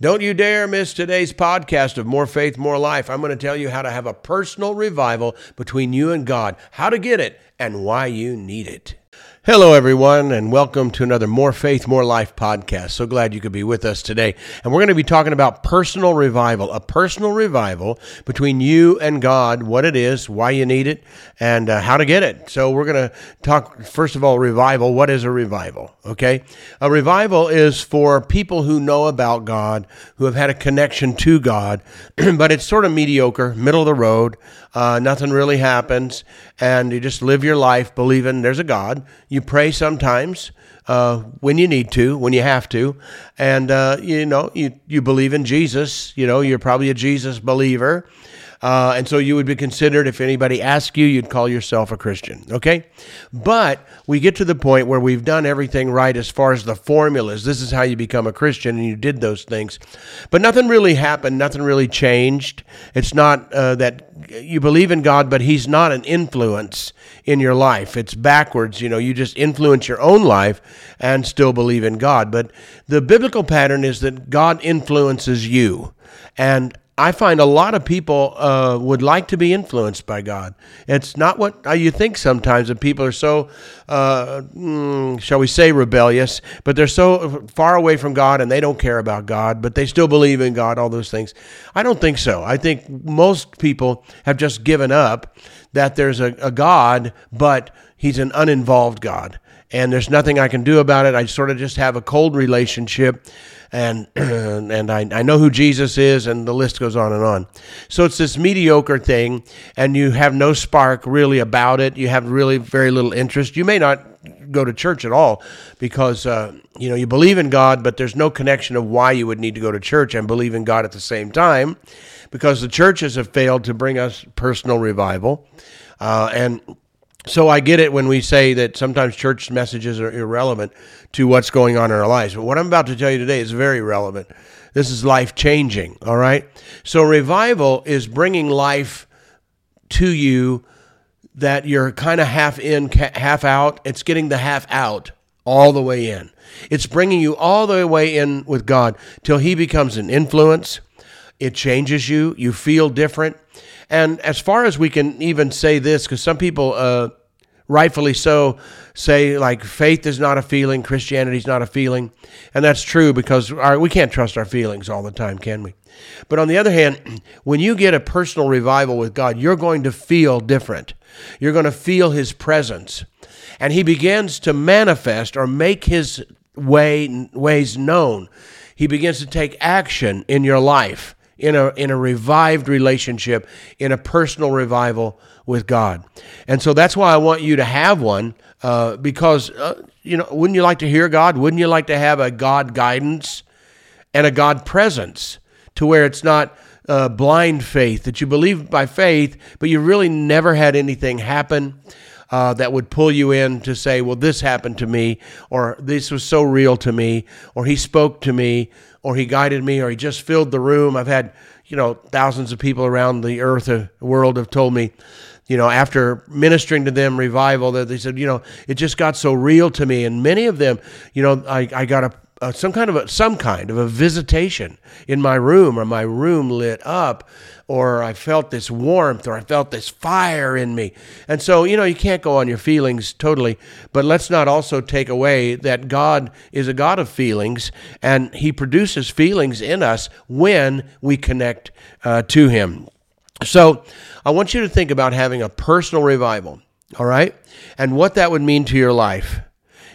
Don't you dare miss today's podcast of More Faith, More Life. I'm going to tell you how to have a personal revival between you and God, how to get it, and why you need it. Hello, everyone, and welcome to another More Faith, More Life podcast. So glad you could be with us today. And we're going to be talking about personal revival, a personal revival between you and God, what it is, why you need it, and uh, how to get it. So we're going to talk, first of all, revival. What is a revival? Okay. A revival is for people who know about God, who have had a connection to God, but it's sort of mediocre, middle of the road. Uh, nothing really happens, and you just live your life believing there's a God. You pray sometimes uh, when you need to, when you have to, and uh, you know you you believe in Jesus. You know you're probably a Jesus believer, uh, and so you would be considered, if anybody asked you, you'd call yourself a Christian, okay? But we get to the point where we've done everything right as far as the formulas. This is how you become a Christian, and you did those things. But nothing really happened, nothing really changed. It's not uh, that you believe in God, but He's not an influence in your life. It's backwards. You know, you just influence your own life and still believe in God. But the biblical pattern is that God influences you. And I find a lot of people uh, would like to be influenced by God. It's not what you think sometimes that people are so, uh, mm, shall we say, rebellious, but they're so far away from God and they don't care about God, but they still believe in God, all those things. I don't think so. I think most people have just given up that there's a, a God, but he's an uninvolved God. And there's nothing I can do about it. I sort of just have a cold relationship and and I, I know who Jesus is, and the list goes on and on. So it's this mediocre thing, and you have no spark really about it. You have really very little interest. You may not go to church at all because uh, you know you believe in God, but there's no connection of why you would need to go to church and believe in God at the same time, because the churches have failed to bring us personal revival, uh, and so I get it when we say that sometimes church messages are irrelevant to what's going on in our lives. But what I'm about to tell you today is very relevant. This is life changing, all right? So revival is bringing life to you that you're kind of half in, half out. It's getting the half out all the way in. It's bringing you all the way in with God till He becomes an influence. It changes you. You feel different. And as far as we can even say this, because some people, uh, rightfully so, say like faith is not a feeling, Christianity is not a feeling, and that's true because our, we can't trust our feelings all the time, can we? But on the other hand, when you get a personal revival with God, you're going to feel different. You're going to feel His presence, and He begins to manifest or make His way ways known. He begins to take action in your life in a in a revived relationship, in a personal revival with God. And so that's why I want you to have one uh, because uh, you know, wouldn't you like to hear God? Wouldn't you like to have a God guidance and a God presence to where it's not uh, blind faith that you believe by faith, but you really never had anything happen. Uh, that would pull you in to say, well, this happened to me, or this was so real to me, or he spoke to me, or he guided me, or he just filled the room. I've had, you know, thousands of people around the earth, the uh, world have told me, you know, after ministering to them revival, that they said, you know, it just got so real to me. And many of them, you know, I, I got a uh, some kind of a, some kind of a visitation in my room or my room lit up or I felt this warmth or I felt this fire in me. And so, you know, you can't go on your feelings totally, but let's not also take away that God is a God of feelings and he produces feelings in us when we connect uh, to him. So, I want you to think about having a personal revival, all right? And what that would mean to your life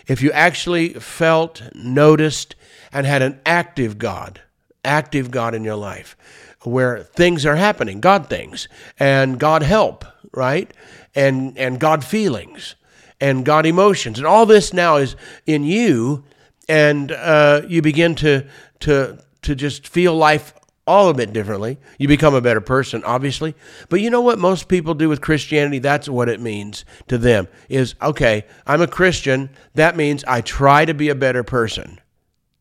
if you actually felt, noticed, and had an active God, active God in your life, where things are happening, God things, and God help, right? And and God feelings, and God emotions, and all this now is in you, and uh, you begin to to to just feel life all a bit differently. You become a better person, obviously. But you know what most people do with Christianity? That's what it means to them is, okay, I'm a Christian. That means I try to be a better person.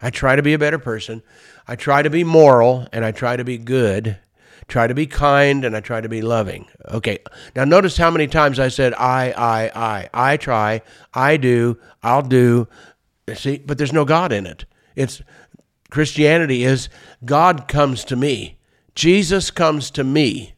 I try to be a better person. I try to be moral and I try to be good. Try to be kind and I try to be loving. Okay. Now notice how many times I said I, I, I. I try, I do, I'll do. See, but there's no God in it. It's Christianity is God comes to me. Jesus comes to me.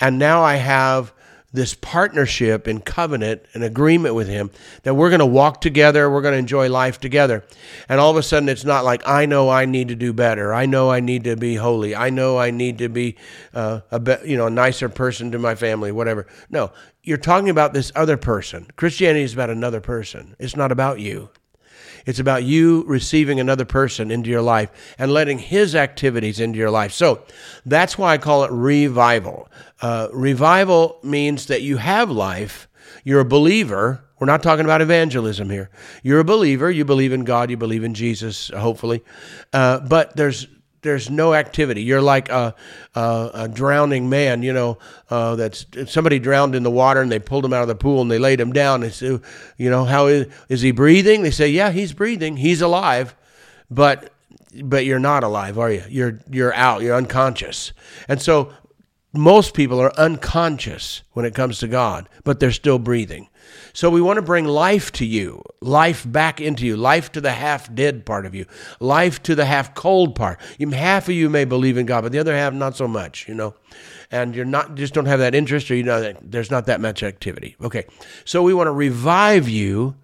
And now I have this partnership and covenant and agreement with him that we're going to walk together, we're going to enjoy life together. And all of a sudden it's not like I know I need to do better. I know I need to be holy. I know I need to be uh, a be, you know a nicer person to my family, whatever. No, you're talking about this other person. Christianity is about another person. It's not about you. It's about you receiving another person into your life and letting his activities into your life. So that's why I call it revival. Uh, revival means that you have life, you're a believer. We're not talking about evangelism here. You're a believer. You believe in God. You believe in Jesus, hopefully. Uh, but there's there's no activity. You're like a, a, a drowning man, you know, uh, that's somebody drowned in the water and they pulled him out of the pool and they laid him down. They say, you know, how is, is he breathing? They say, yeah, he's breathing. He's alive, but but you're not alive, are you? You're you're out. You're unconscious. And so most people are unconscious when it comes to God, but they're still breathing. So we want to bring life to you, life back into you, life to the half dead part of you, life to the half cold part. Half of you may believe in God, but the other half not so much, you know. And you're not just don't have that interest or you know there's not that much activity. Okay. So we want to revive you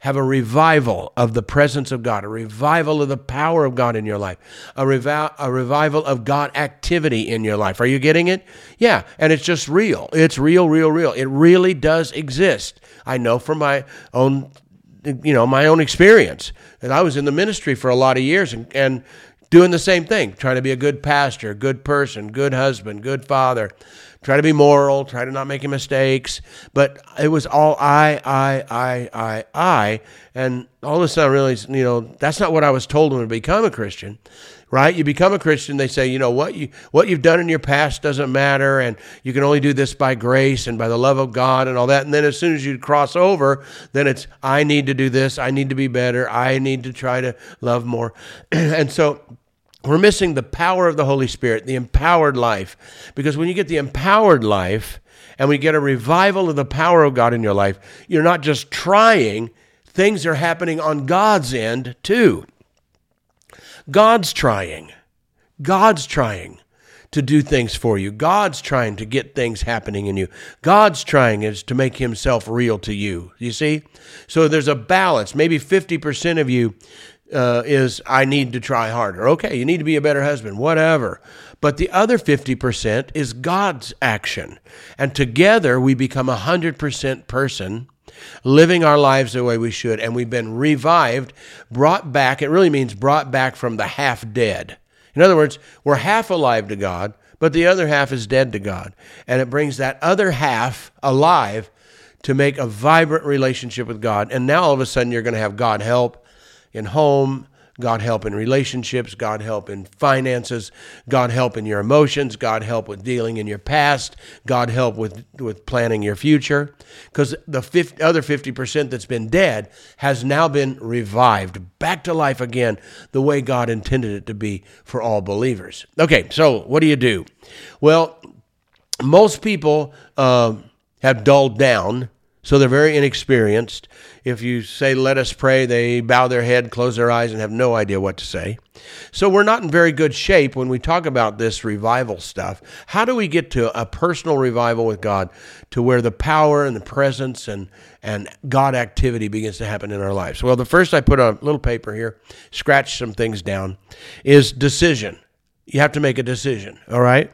have a revival of the presence of God, a revival of the power of God in your life, a, revi- a revival of God activity in your life. Are you getting it? Yeah, and it's just real. It's real, real, real. It really does exist. I know from my own, you know, my own experience. And I was in the ministry for a lot of years and, and doing the same thing, trying to be a good pastor, good person, good husband, good father, try to be moral, try to not make mistakes. But it was all I, I, I, I, I. And all of a sudden, I realized, you know, that's not what I was told when I become a Christian. Right? You become a Christian, they say, you know, what you what you've done in your past doesn't matter, and you can only do this by grace and by the love of God and all that. And then as soon as you cross over, then it's I need to do this, I need to be better, I need to try to love more. and so we're missing the power of the Holy Spirit, the empowered life. Because when you get the empowered life and we get a revival of the power of God in your life, you're not just trying, things are happening on God's end too. God's trying. God's trying to do things for you. God's trying to get things happening in you. God's trying is to make himself real to you. You see? So there's a balance. Maybe 50% of you uh, is I need to try harder. Okay, you need to be a better husband, whatever. But the other 50% is God's action. And together we become a 100% person living our lives the way we should. And we've been revived, brought back. It really means brought back from the half dead. In other words, we're half alive to God, but the other half is dead to God. And it brings that other half alive to make a vibrant relationship with God. And now all of a sudden you're going to have God help in home, God help in relationships, God help in finances, God help in your emotions, God help with dealing in your past, God help with, with planning your future. Because the 50, other 50% that's been dead has now been revived back to life again the way God intended it to be for all believers. Okay, so what do you do? Well, most people uh, have dulled down so they're very inexperienced. If you say, let us pray, they bow their head, close their eyes, and have no idea what to say. So we're not in very good shape when we talk about this revival stuff. How do we get to a personal revival with God to where the power and the presence and, and God activity begins to happen in our lives? Well, the first I put on a little paper here, scratch some things down, is decision. You have to make a decision, all right?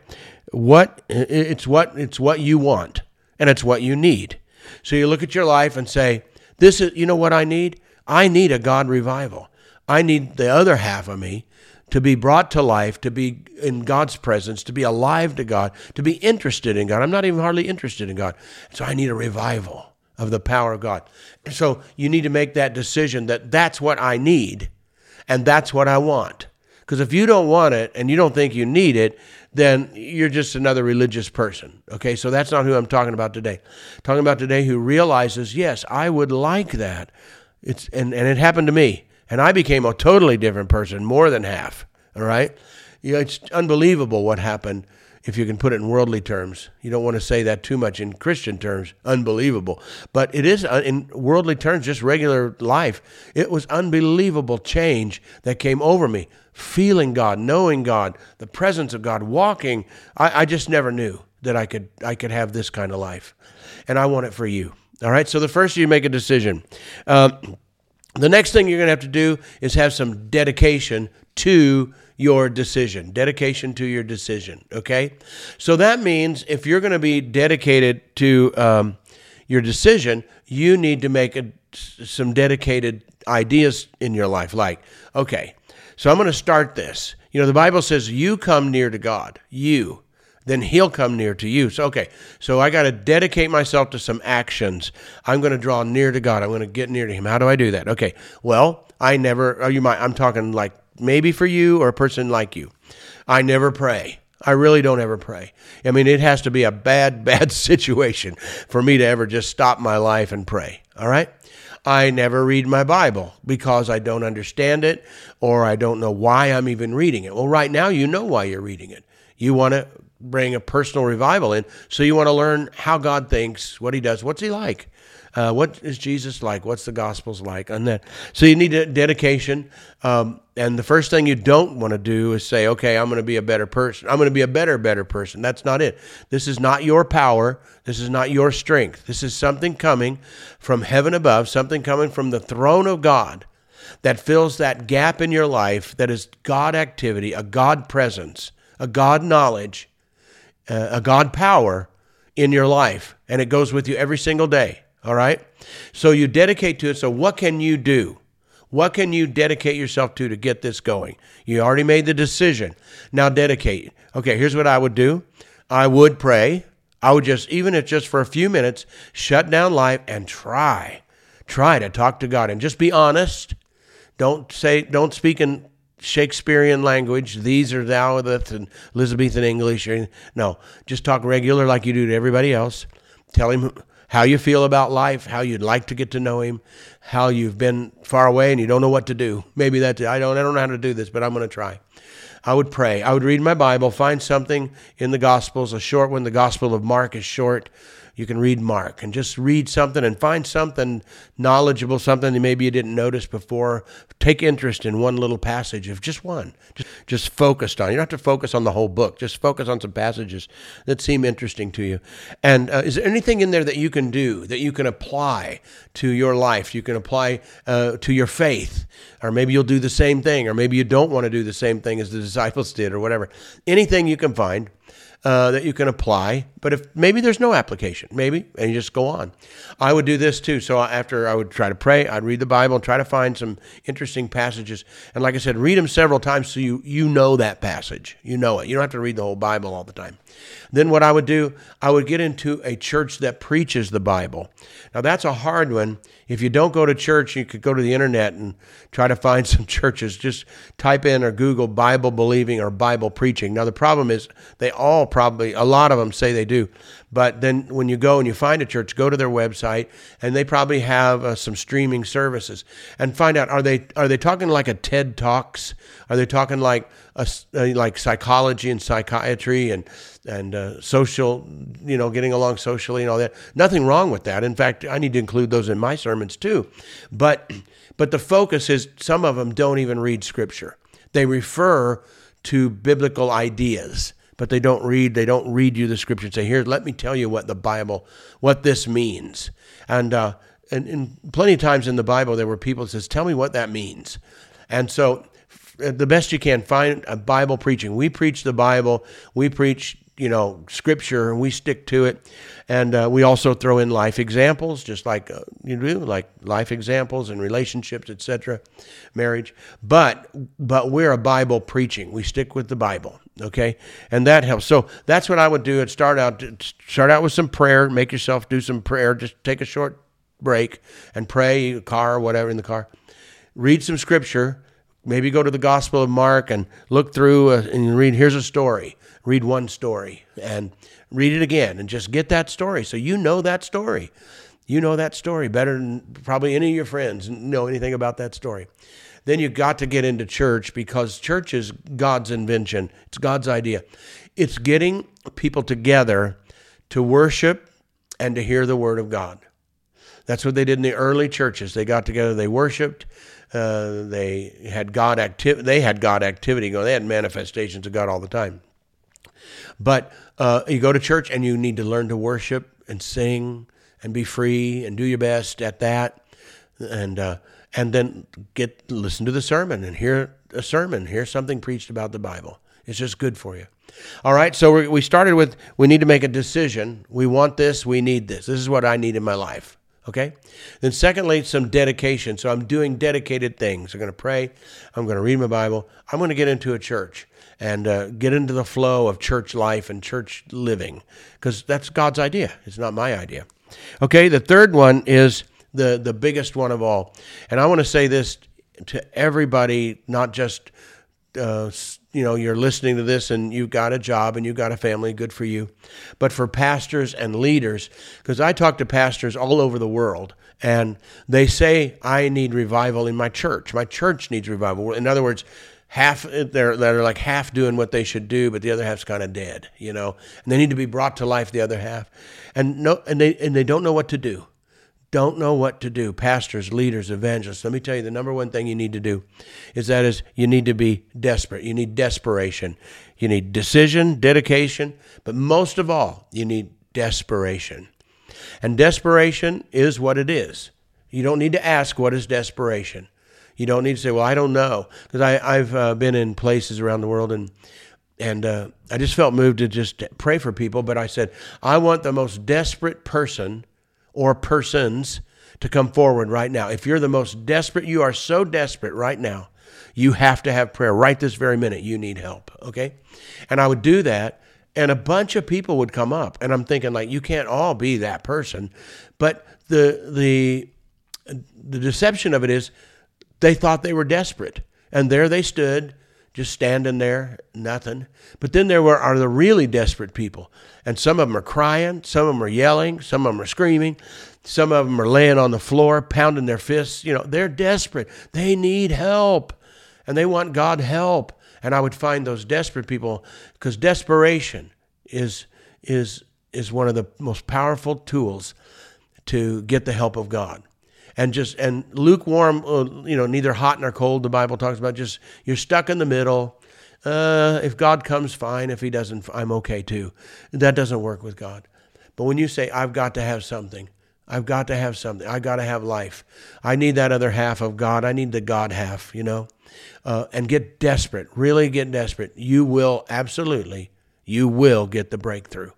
What it's what it's what you want and it's what you need. So you look at your life and say, this is, you know what I need? I need a God revival. I need the other half of me to be brought to life, to be in God's presence, to be alive to God, to be interested in God. I'm not even hardly interested in God. So I need a revival of the power of God. So you need to make that decision that that's what I need and that's what I want. Because if you don't want it and you don't think you need it, then you're just another religious person. Okay, so that's not who I'm talking about today. I'm talking about today who realizes, yes, I would like that. It's and, and it happened to me. And I became a totally different person, more than half. All right? Know, it's unbelievable what happened if you can put it in worldly terms. You don't want to say that too much in Christian terms, unbelievable. But it is uh, in worldly terms, just regular life. It was unbelievable change that came over me. Feeling God, knowing God, the presence of God, walking. I, I just never knew that I could I could have this kind of life, and I want it for you. All right. So the first you make a decision. Um, the next thing you're going to have to do is have some dedication to your decision, dedication to your decision. Okay. So that means if you're going to be dedicated to um, your decision, you need to make a, some dedicated ideas in your life. Like, okay, so I'm going to start this. You know, the Bible says, you come near to God. You then he'll come near to you. So, okay, so I got to dedicate myself to some actions. I'm going to draw near to God. I'm going to get near to him. How do I do that? Okay, well, I never, you might, I'm talking like maybe for you or a person like you. I never pray. I really don't ever pray. I mean, it has to be a bad, bad situation for me to ever just stop my life and pray. All right? I never read my Bible because I don't understand it or I don't know why I'm even reading it. Well, right now, you know why you're reading it. You want to bring a personal revival in. So you want to learn how God thinks, what He does, what's He like, uh, what is Jesus like, what's the Gospels like, and that. So you need a dedication. Um, and the first thing you don't want to do is say, "Okay, I'm going to be a better person. I'm going to be a better, better person." That's not it. This is not your power. This is not your strength. This is something coming from heaven above, something coming from the throne of God that fills that gap in your life that is God activity, a God presence, a God knowledge uh, a God power in your life, and it goes with you every single day. All right? So you dedicate to it. So, what can you do? What can you dedicate yourself to to get this going? You already made the decision. Now, dedicate. Okay, here's what I would do I would pray. I would just, even if just for a few minutes, shut down life and try. Try to talk to God and just be honest. Don't say, don't speak in Shakespearean language, these are thou and Elizabethan English. No, just talk regular like you do to everybody else. Tell him how you feel about life, how you'd like to get to know him, how you've been far away and you don't know what to do. Maybe that's I don't I don't know how to do this, but I'm going to try. I would pray. I would read my Bible, find something in the Gospels, a short one. The Gospel of Mark is short you can read Mark and just read something and find something knowledgeable, something that maybe you didn't notice before. Take interest in one little passage of just one, just, just focused on. You don't have to focus on the whole book. Just focus on some passages that seem interesting to you. And uh, is there anything in there that you can do that you can apply to your life? You can apply uh, to your faith, or maybe you'll do the same thing, or maybe you don't want to do the same thing as the disciples did, or whatever. Anything you can find uh, that you can apply. But if maybe there's no application, maybe, and you just go on. I would do this too. So after I would try to pray, I'd read the Bible and try to find some interesting passages. And like I said, read them several times so you you know that passage. You know it. You don't have to read the whole Bible all the time. Then what I would do, I would get into a church that preaches the Bible. Now that's a hard one. If you don't go to church, you could go to the internet and try to find some churches. Just type in or Google Bible believing or Bible preaching. Now the problem is they all probably a lot of them say they do, but then when you go and you find a church, go to their website and they probably have uh, some streaming services and find out are they are they talking like a TED Talks? Are they talking like a, uh, like psychology and psychiatry and and uh, social, you know, getting along socially and all that. Nothing wrong with that. In fact, I need to include those in my sermons too. But but the focus is some of them don't even read scripture. They refer to biblical ideas but they don't read they don't read you the scripture and say here let me tell you what the bible what this means. And uh, and, and plenty of times in the bible there were people that says tell me what that means. And so the best you can find a bible preaching. We preach the bible we preach you know scripture and we stick to it. And uh, we also throw in life examples just like uh, you do like life examples and relationships etc marriage. But but we're a bible preaching. We stick with the bible okay? And that helps. So that's what i would do. And start out start out with some prayer. Make yourself do some prayer. Just take a short break and pray car or whatever in the car. Read some scripture maybe go to the gospel of mark and look through uh, and read here's a story read one story and read it again and just get that story so you know that story you know that story better than probably any of your friends know anything about that story then you got to get into church because church is God's invention. It's God's idea. It's getting people together to worship and to hear the word of God. That's what they did in the early churches. They got together, they worshiped, uh, they had God activity. They had God activity going. They had manifestations of God all the time. But uh, you go to church and you need to learn to worship and sing and be free and do your best at that, and uh, and then get listen to the sermon and hear a sermon, hear something preached about the Bible. It's just good for you. All right, so we started with we need to make a decision. We want this, we need this. This is what I need in my life. Okay? Then, secondly, some dedication. So, I'm doing dedicated things. I'm going to pray. I'm going to read my Bible. I'm going to get into a church and uh, get into the flow of church life and church living because that's God's idea. It's not my idea. Okay? The third one is the, the biggest one of all. And I want to say this to everybody, not just uh, you know you're listening to this and you've got a job and you've got a family good for you. But for pastors and leaders because i talk to pastors all over the world and they say i need revival in my church. My church needs revival. In other words half they're they're like half doing what they should do but the other half's kind of dead you know? And they need to be brought to life the other half. And no and they and they don't know what to do don't know what to do, pastors, leaders, evangelists, let me tell you the number one thing you need to do is that is you need to be desperate. You need desperation. You need decision, dedication, but most of all, you need desperation. And desperation is what it is. You don't need to ask what is desperation. You don't need to say, "Well, I don't know," because I've uh, been in places around the world and and uh, I just felt moved to just pray for people. But I said, I want the most desperate person or persons to come forward right now. If you're the most desperate, you are so desperate right now, you have to have prayer right this very minute. You need help, okay? And I would do that, and a bunch of people would come up, and I'm thinking like, you can't all be that person, but the the the deception of it is, they thought they were desperate, and there they stood just standing there, nothing. But then there were are the really desperate people, and some of them are crying, some of them are yelling, some of them are screaming, some of them are laying on the floor, pounding their fists. You know, they're desperate. They need help, and they want God help. And I would find those desperate people because desperation is is is one of the most powerful tools to get the help of God and just and lukewarm, uh, you know, neither hot nor cold. The Bible talks about just you're stuck in the middle. Uh, if God comes, fine. If He doesn't, I'm okay too. That doesn't work with God. But when you say I've got to have something, I've got to have something. I've got to have life. I need that other half of God. I need the God half, you know. Uh, and get desperate. Really get desperate. You will absolutely. You will get the breakthrough.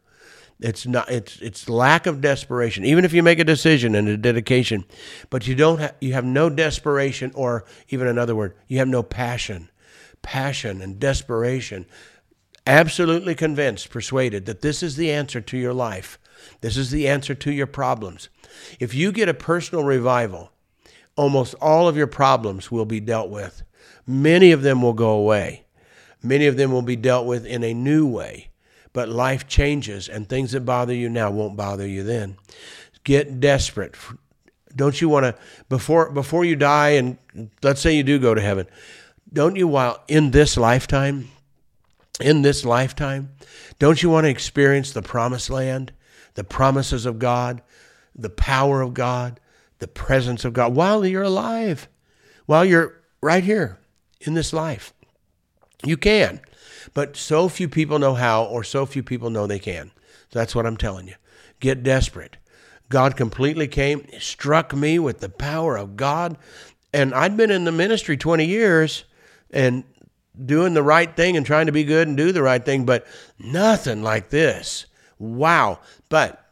It's not. It's it's lack of desperation. Even if you make a decision and a dedication, but you don't. have you have no desperation, or even another word, you have no passion, passion and desperation. Absolutely convinced, persuaded that this is the answer to your life. This is the answer to your problems. If you get a personal revival, almost all of your problems will be dealt with. Many of them will go away. Many of them will be dealt with in a new way but life changes and things that bother you now won't bother you then. Get desperate. Don't you want to before before you die and let's say you do go to heaven, don't you while in this lifetime in this lifetime, don't you want to experience the promised land, the promises of God, the power of God, the presence of God while you're alive, while you're right here in this life? You can. But so few people know how, or so few people know they can. So that's what I'm telling you. Get desperate. God completely came, struck me with the power of God. And I'd been in the ministry 20 years and doing the right thing and trying to be good and do the right thing, but nothing like this. Wow. But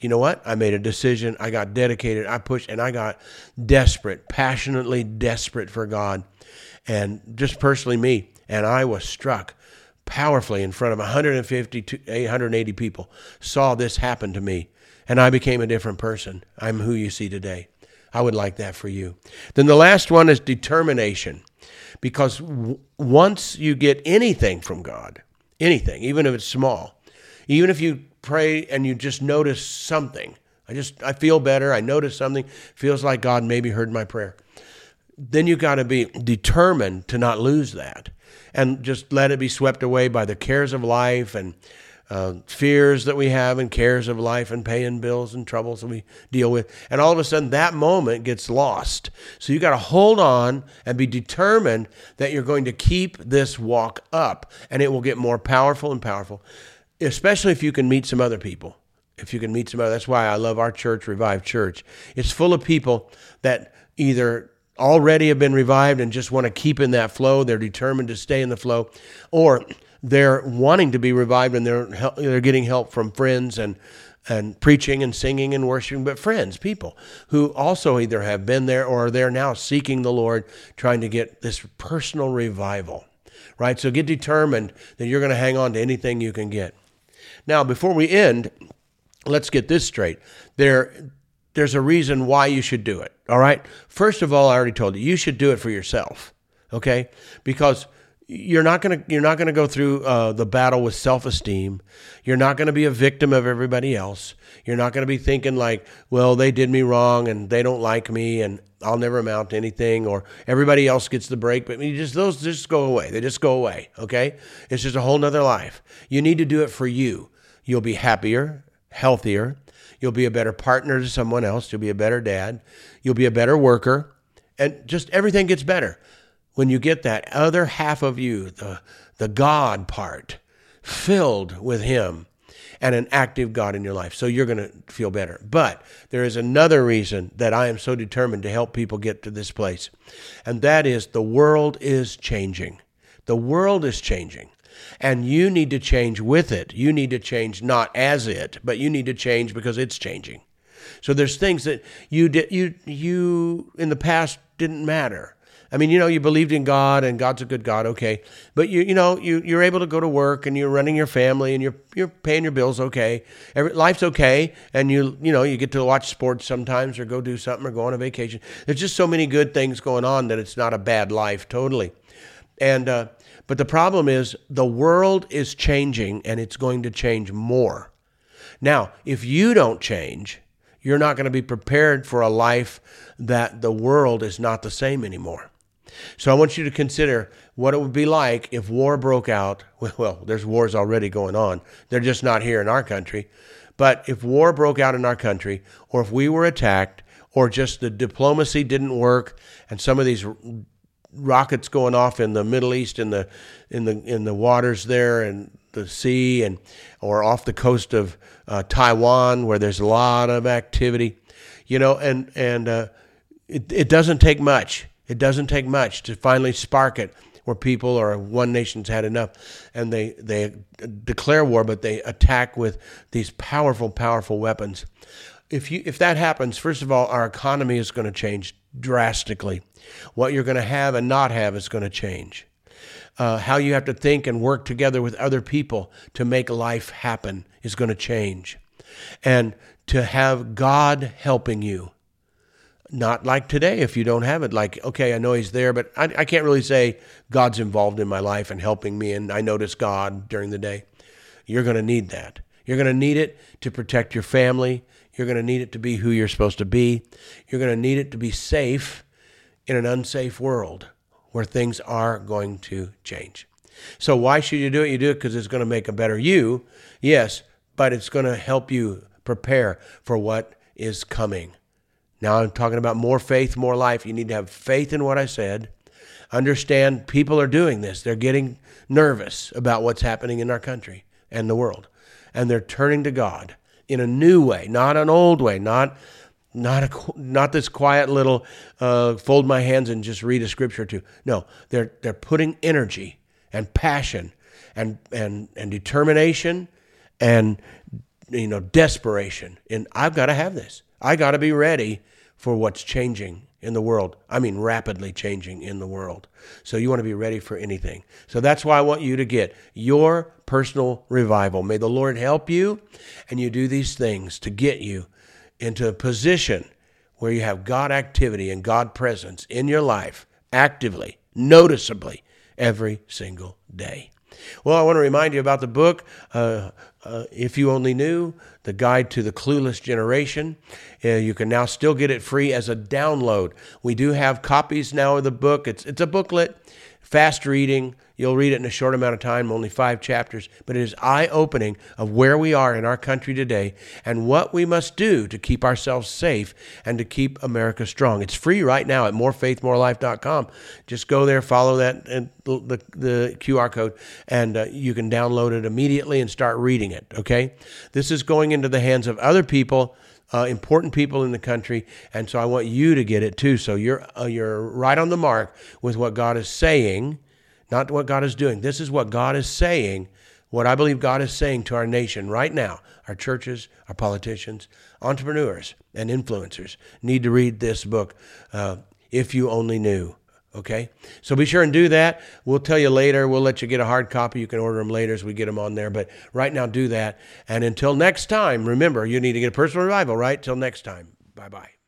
you know what? I made a decision. I got dedicated. I pushed and I got desperate, passionately desperate for God. And just personally, me. And I was struck powerfully in front of 150 to 880 people, saw this happen to me, and I became a different person. I'm who you see today. I would like that for you. Then the last one is determination. Because w- once you get anything from God, anything, even if it's small, even if you pray and you just notice something, I just I feel better, I notice something, feels like God maybe heard my prayer. then you got to be determined to not lose that and just let it be swept away by the cares of life and uh, fears that we have and cares of life and paying bills and troubles that we deal with. And all of a sudden, that moment gets lost. So you got to hold on and be determined that you're going to keep this walk up, and it will get more powerful and powerful, especially if you can meet some other people. If you can meet some other, that's why I love our church, Revived Church. It's full of people that either already have been revived and just want to keep in that flow. They're determined to stay in the flow, or they're wanting to be revived and they're they're getting help from friends and and preaching and singing and worshiping, but friends, people who also either have been there or are there now seeking the Lord, trying to get this personal revival. Right? So get determined that you're going to hang on to anything you can get. Now, before we end, let's get this straight. There there's a reason why you should do it. All right? First of all, I already told you, you should do it for yourself. Okay? Because you're not going to you're not going to go through uh, the battle with self-esteem you're not going to be a victim of everybody else you're not going to be thinking like well they did me wrong and they don't like me and i'll never amount to anything or everybody else gets the break but you just those just go away they just go away okay it's just a whole nother life you need to do it for you you'll be happier healthier you'll be a better partner to someone else you'll be a better dad you'll be a better worker and just everything gets better when you get that other half of you, the, the God part, filled with Him and an active God in your life. So you're going to feel better. But there is another reason that I am so determined to help people get to this place, and that is the world is changing. The world is changing. And you need to change with it. You need to change not as it, but you need to change because it's changing. So there's things that you did you you in the past didn't matter. I mean, you know, you believed in God and God's a good God, okay. But you, you know, you, you're able to go to work and you're running your family and you're, you're paying your bills, okay. Every, life's okay. And you, you know, you get to watch sports sometimes or go do something or go on a vacation. There's just so many good things going on that it's not a bad life, totally. And, uh, but the problem is the world is changing and it's going to change more. Now, if you don't change, you're not going to be prepared for a life that the world is not the same anymore. So I want you to consider what it would be like if war broke out. Well, there's wars already going on. They're just not here in our country. But if war broke out in our country, or if we were attacked, or just the diplomacy didn't work, and some of these rockets going off in the Middle East in the in the in the waters there and the sea and or off the coast of uh, Taiwan where there's a lot of activity, you know, and and uh, it, it doesn't take much. It doesn't take much to finally spark it where people or one nation's had enough and they, they declare war, but they attack with these powerful, powerful weapons. If, you, if that happens, first of all, our economy is going to change drastically. What you're going to have and not have is going to change. Uh, how you have to think and work together with other people to make life happen is going to change. And to have God helping you not like today if you don't have it like okay i know he's there but I, I, can't really say god's involved in my life and helping me and i notice god during the day you're going to need that you're going to need it to protect your family you're going to need it to be who you're supposed to be you're going to need it to be safe in an unsafe world where things are going to change so why should you do it you do it because it's going to make a better you yes but it's going to help you prepare for what is coming now I'm talking about more faith, more life. You need to have faith in what I said. Understand people are doing this. They're getting nervous about what's happening in our country and the world. And they're turning to God in a new way, not an old way, not not a, not this quiet little uh, fold my hands and just read a scripture or two. No, they're they're putting energy and passion and and and determination and you know desperation in I've got to have this. I got to be ready for what's changing in the world. I mean, rapidly changing in the world. So you want to be ready for anything. So that's why I want you to get your personal revival. May the Lord help you and you do these things to get you into a position where you have God activity and God presence in your life actively, noticeably, every single day. Well, I want to remind you about the book, uh, uh, If You Only Knew, The Guide to the Clueless Generation. Uh, you can now still get it free as a download. We do have copies now of the book. It's, it's a booklet, fast reading. You'll read it in a short amount of time, only five chapters, but it is eye opening of where we are in our country today and what we must do to keep ourselves safe and to keep America strong. It's free right now at morefaithmorelife.com. Just go there, follow that the, the QR code, and uh, you can download it immediately and start reading it. Okay? This is going into the hands of other people. Uh, important people in the country, and so I want you to get it too. So you're uh, you're right on the mark with what God is saying, not what God is doing. This is what God is saying, what I believe God is saying to our nation right now. Our churches, our politicians, entrepreneurs, and influencers need to read this book. Uh, if you only knew. Okay, so be sure and do that. We'll tell you later. We'll let you get a hard copy. You can order them later as we get them on there. But right now, do that. And until next time, remember, you need to get a personal revival, right? Till next time. Bye bye.